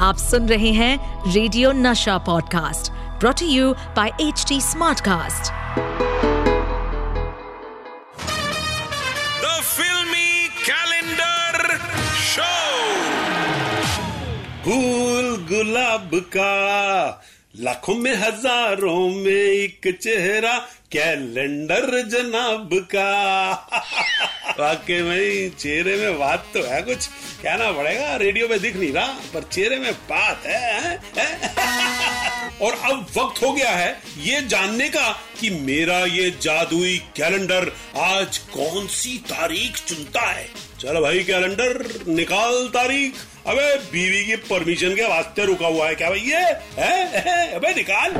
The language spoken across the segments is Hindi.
आप सुन रहे हैं radio Nasha podcast brought you by H T Smartcast the filmy calendar show फूल गुलाब का लाखों में हज़ारों में एक चेहरा कैलेंडर जनाब का। वाकई में चेहरे में बात तो है कुछ। कहना पड़ेगा रेडियो में दिख नहीं रहा पर चेहरे में बात है, है? और अब वक्त हो गया है ये जानने का कि मेरा ये जादुई कैलेंडर आज कौन सी तारीख चुनता है। चलो भाई कैलेंडर निकाल तारीख। अबे, बीवी की परमिशन के वास्ते रुका हुआ है क्या भाई ये? है? अबे, निकाल।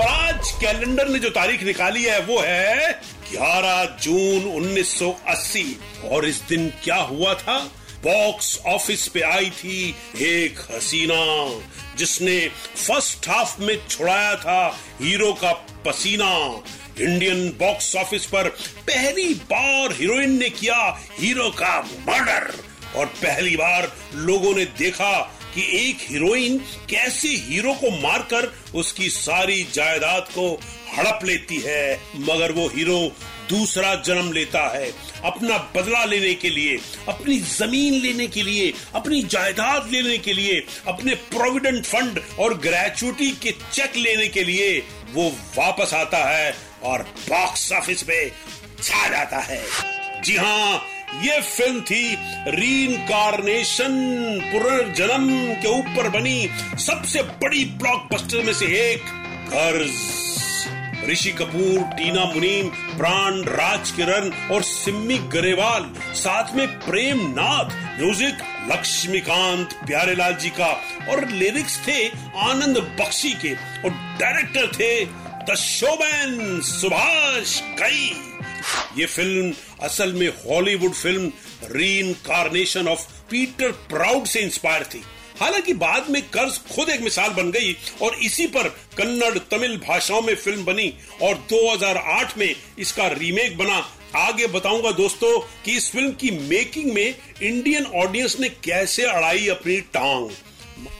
और आज कैलेंडर ने जो तारीख निकाली है, वो है 11 जून 1980 और इस दिन क्या हुआ था? बॉक्स ऑफ़िस पे आई थी एक हसीना, जिसने फ़र्स्ट हाफ़ में छुड़ाया था हीरो का पसीना। इंडियन बॉक्स ऑफ़िस पर पहली बार हीरोइन ने किया हीरो का मर्डर और पहली बार लोगों ने देखा कि एक हीरोइन कैसे हीरो को मारकर उसकी सारी जायदाद को हड़प लेती है, मगर वो हीरो दूसरा जन्म लेता है। अपना बदला लेने के लिए, अपनी ज़मीन लेने के लिए, अपनी जायदाद लेने के लिए, अपने प्रोविडेंट फंड और ग्रेचुटी के चेक लेने के लिए वो वापस आता है और बॉक्स ऑफ़िस में छा जाता है। जी हाँ ये फ़िल्म थी रीइंकारनेशन पुनर्जन्म के ऊपर बनी सबसे बड़ी ब्लॉकबस्टर में से एक कर्ज ऋषि कपूर, टीना मुनीम, प्राण राज किरण और सिम्मी गरेवाल, साथ में प्रेम नाथ म्यूज़िक लक्ष्मीकांत प्यारेलाल जी का और लिरिक्स थे आनंद बख्शी के और डायरेक्टर थे द शोमैन सुभाष कई। ये फ़िल्म असल में Hollywood film reincarnation of Peter Proud से इंस्पायर थी। हालाँकि बाद में कर्ज खुद एक मिसाल बन गई और इसी पर कन्नड़ तमिल भाषाओं में फ़िल्म बनी और 2008 में इसका रीमेक बना। आगे बताऊँगा दोस्तों कि इस फ़िल्म की मेकिंग में इंडियन ऑडियंस ने कैसे अड़ाई अपनी टांग।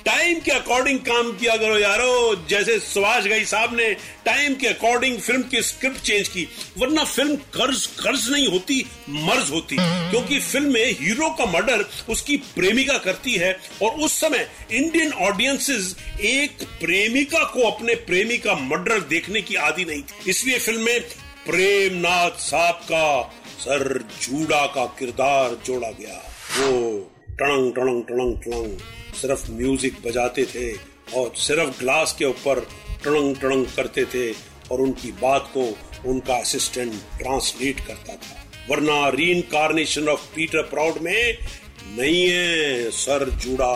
टाइम के अकॉर्डिंग काम किया करो यारो, जैसे सुभाष गई साहब ने टाइम के अकॉर्डिंग फ़िल्म की स्क्रिप्ट चेंज की, वरना फ़िल्म कर्ज कर्ज नहीं होती, मर्ज होती। क्योंकि फ़िल्म में हीरो का मर्डर उसकी प्रेमिका करती है, और उस समय इंडियन ऑडियंसेस एक प्रेमिका को अपने प्रेमी का मर्डर देखने की आदि नहीं थी। इसलिए फ़िल्म में प्रेमनाथ साहब का सर जूड़ा का किरदार जोड़ा गया। वो टणंग टणंग टणंग टणंग सिर्फ़ म्यूज़िक बजाते थे और सिर्फ़ ग्लास के ऊपर टणंग टणंग करते थे और उनकी बात को उनका असिस्टेंट ट्रांसलेट करता था। वरना रीइंकारनेशन ऑफ़ पीटर प्राउड में नहीं है सर जुड़ा।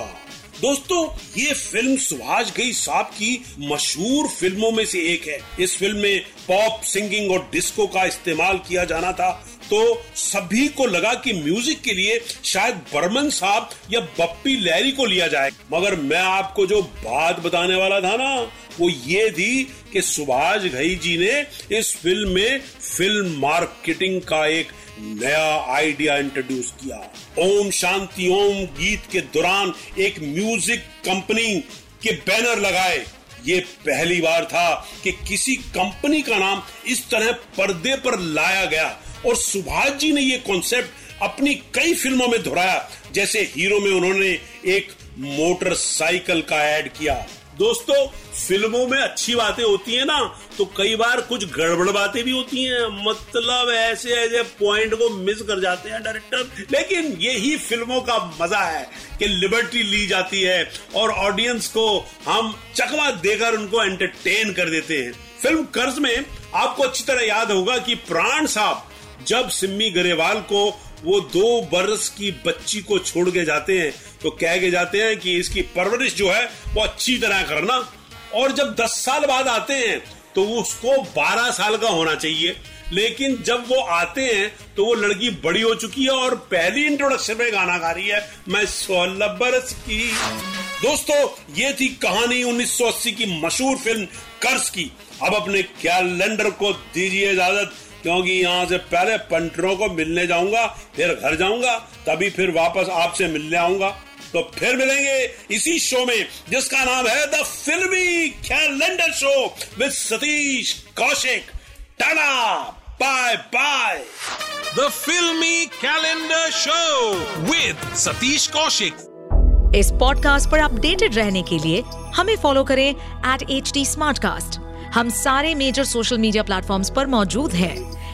दोस्तों, ये फ़िल्म सुभाष गई साहब की मशहूर फ़िल्मों में से एक है। इस फ़िल्म में पॉप सिंगिंग और डिस्को का इस्तेमाल किया जाना था। तो सभी को लगा कि म्यूज़िक के लिए शायद बर्मन साहब या बप्पी लहरी को लिया जाए। मगर मैं आपको जो बात बताने वाला था ना, वो ये थी कि सुभाष घई जी ने इस फ़िल्म में फ़िल्म मार्केटिंग का एक नया आइडिया इंट्रोड्यूस किया। ओम शांति, ओम गीत के दौरान एक म्यूज़िक कंपनी के बैनर लगाए। ये पहली बार था कि किसी कंपनी का नाम इस तरह पर्दे पर लाया गया। और सुभाष जी ने ये कॉन्सेप्ट अपनी कई फ़िल्मों में दोहराया। जैसे हीरो में उन्होंने एक मोटरसाइकिल का ऐड किया। दोस्तों, फ़िल्मों में अच्छी बातें होती है ना तो कई बार कुछ गड़बड़ बातें भी होती हैं। मतलब ऐसे ऐसे पॉइंट को मिस कर जाते हैं डायरेक्टर लेकिन यही फ़िल्मों का मज़ा है कि लिबर्टी ली जाती है और ऑडियंस को हम चकवा देकर उनको एंटरटेन कर देते हैं। फ़िल्म कर्ज में आपको अच्छी तरह याद होगा कि प्राण साहब जब सिम्मी गरेवाल को वो दो बरस की बच्ची को छोड़ के जाते हैं तो कह के जाते हैं कि इसकी परवरिश जो है, वो अच्छी तरह करना। और जब दस साल बाद आते हैं तो उसको बारह साल का होना चाहिए। लेकिन जब वो आते हैं तो वो लड़की बड़ी हो चुकी है और पहली इंट्रोडक्शन में गाना गा रही है, मैं सोलह बरस की दोस्तों, ये थी कहानी 1980 की मशहूर फ़िल्म कर्ज की। अब अपने कैलेंडर को दीजिए इजाज़त। क्योंकि यहाँ से पहले पंटरों को मिलने जाऊँगा फिर घर जाऊँगा तभी फिर वापस आपसे मिलने आऊँगा। तो फिर मिलेंगे इसी शो में जिसका नाम है the filmy calendar show with Satish Kaushik tata bye bye the filmy calendar show with Satish Kaushik इस पॉडकास्ट पर अपडेटेड रहने के लिए हमें फॉलो करें एट एच डी हम सारे मेजर सोशल मीडिया प्लेटफॉर्म्स पर मौजूद हैं।